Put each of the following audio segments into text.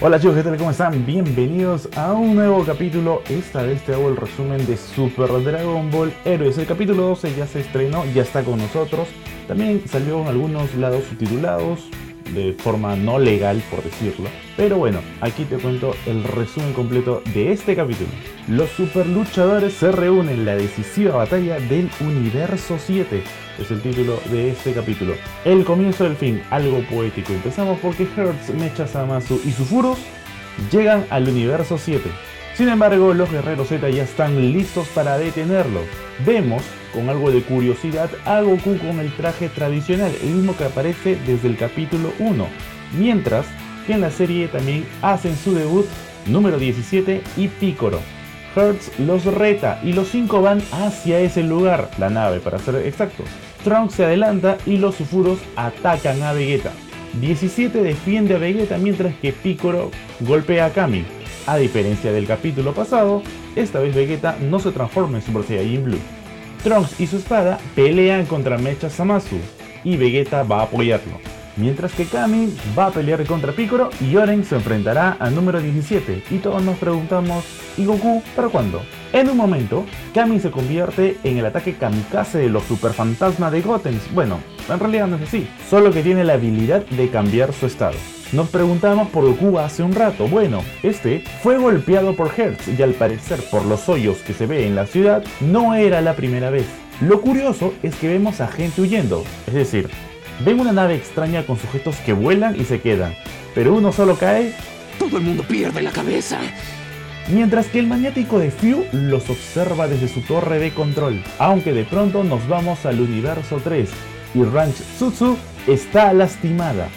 Hola chicos, ¿qué tal? ¿Cómo están? Bienvenidos a un nuevo capítulo. Esta vez te hago el resumen de Super Dragon Ball Heroes. El capítulo 12 ya se estrenó, ya está con nosotros. También salió en algunos lados subtitulados, de forma no legal, por decirlo. Pero bueno, aquí te cuento el resumen completo de este capítulo. Los super luchadores se reúnen en la decisiva batalla del Universo 7. Es el título de este capítulo. El comienzo del fin, algo poético. Empezamos porque Hertz, Mecha Samasu y Sufuros llegan al Universo 7. Sin embargo, los guerreros Z ya están listos para detenerlo. Vemos, con algo de curiosidad, a Goku con el traje tradicional, el mismo que aparece desde el capítulo 1, mientras que en la serie también hacen su debut número 17 y Piccolo. Hertz los reta y los cinco van hacia ese lugar, la nave para ser exactos. Trunks se adelanta y los Sufuros atacan a Vegeta. 17 defiende a Vegeta mientras que Piccolo golpea a Kami. A diferencia del capítulo pasado, esta vez Vegeta no se transforma en Super Saiyajin Blue. Trunks y su espada pelean contra Mecha Samasu y Vegeta va a apoyarlo. Mientras que Kami va a pelear contra Piccolo y Oren se enfrentará al número 17 y todos nos preguntamos, ¿y Goku para cuándo? En un momento, Kami se convierte en el ataque kamikaze de los super fantasmas de Goten. Bueno, en realidad no es así, solo que tiene la habilidad de cambiar su estado. Nos preguntamos por Goku hace un rato. Bueno, este fue golpeado por Hertz y al parecer por los hoyos que se ve en la ciudad no era la primera vez. Lo curioso es que vemos a gente huyendo, es decir, ven una nave extraña con sujetos que vuelan y se quedan, pero uno solo cae. Todo el mundo pierde la cabeza. Mientras que el maniático de Few los observa desde su torre de control, aunque de pronto nos vamos al universo 3 y Ranch Tsutsu está lastimada.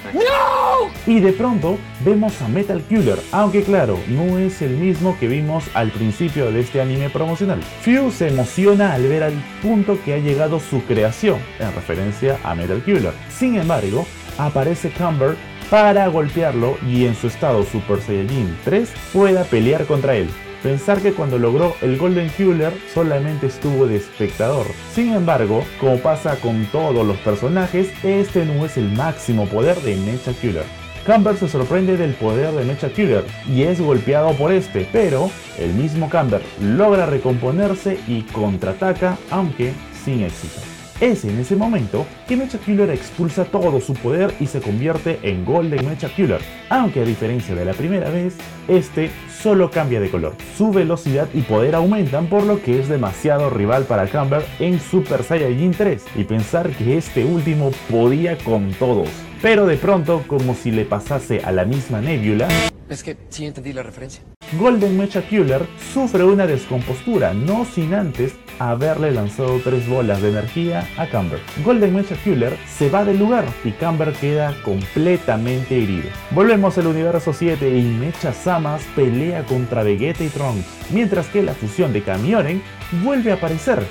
Y de pronto vemos a Metal Killer, aunque claro, no es el mismo que vimos al principio de este anime promocional. Few se emociona al ver al punto que ha llegado su creación, en referencia a Metal Killer. Sin embargo, aparece Camber para golpearlo y en su estado Super Saiyajin 3 pueda pelear contra él. Pensar que cuando logró el Golden Killer solamente estuvo de espectador. Sin embargo, como pasa con todos los personajes, este no es el máximo poder de Mecha Killer. Camber se sorprende del poder de Mecha Killer y es golpeado por este, pero el mismo Camber logra recomponerse y contraataca, aunque sin éxito. Es en ese momento que Mecha Killer expulsa todo su poder y se convierte en Golden Mecha Killer, aunque a diferencia de la primera vez, este solo cambia de color. Su velocidad y poder aumentan por lo que es demasiado rival para Camber en Super Saiyajin 3 y pensar que este último podía con todos. Pero de pronto, como si le pasase a la misma Nebula, Es que sí entendí la referencia. Golden Mecha Killer sufre una descompostura, no sin antes haberle lanzado tres bolas de energía a Camber. Golden Mecha Killer se va del lugar y Camber queda completamente herido. Volvemos al universo 7 y Mecha Samas pelea contra Vegeta y Trunks, mientras que la fusión de Kamioren vuelve a aparecer,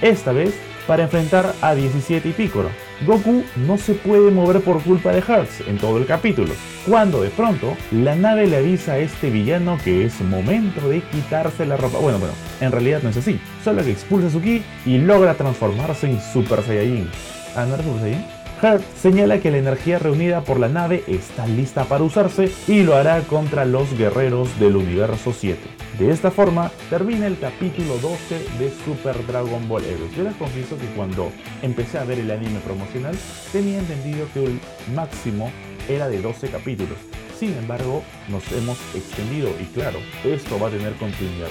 esta vez para enfrentar a 17 y Piccolo. Goku no se puede mover por culpa de Hearts en todo el capítulo, cuando de pronto la nave le avisa a este villano que es momento de quitarse la ropa. Bueno, bueno, en realidad no es así, solo que expulsa su ki y logra transformarse en Super Saiyajin. Ah, ¿no era Super Saiyajin? Heart señala que la energía reunida por la nave está lista para usarse y lo hará contra los guerreros del universo 7. De esta forma termina el capítulo 12 de Super Dragon Ball Heroes. Yo les confieso que cuando empecé a ver el anime promocional tenía entendido que el máximo era de 12 capítulos. Sin embargo, nos hemos extendido y claro, esto va a tener continuidad.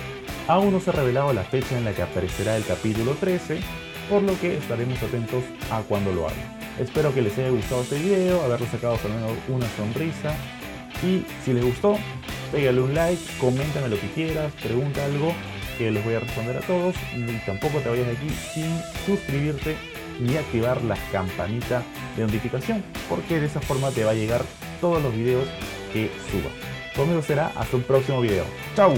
Aún no se ha revelado la fecha en la que aparecerá el capítulo 13, por lo que estaremos atentos a cuando lo haga. Espero que les haya gustado este video, haberles sacado por una sonrisa. Y si les gustó, pégale un like, coméntame lo que quieras, pregunta algo que les voy a responder a todos. Y tampoco te vayas de aquí sin suscribirte ni activar la campanita de notificación, porque de esa forma te va a llegar todos los videos que suba. Conmigo será hasta un próximo video. ¡Chao!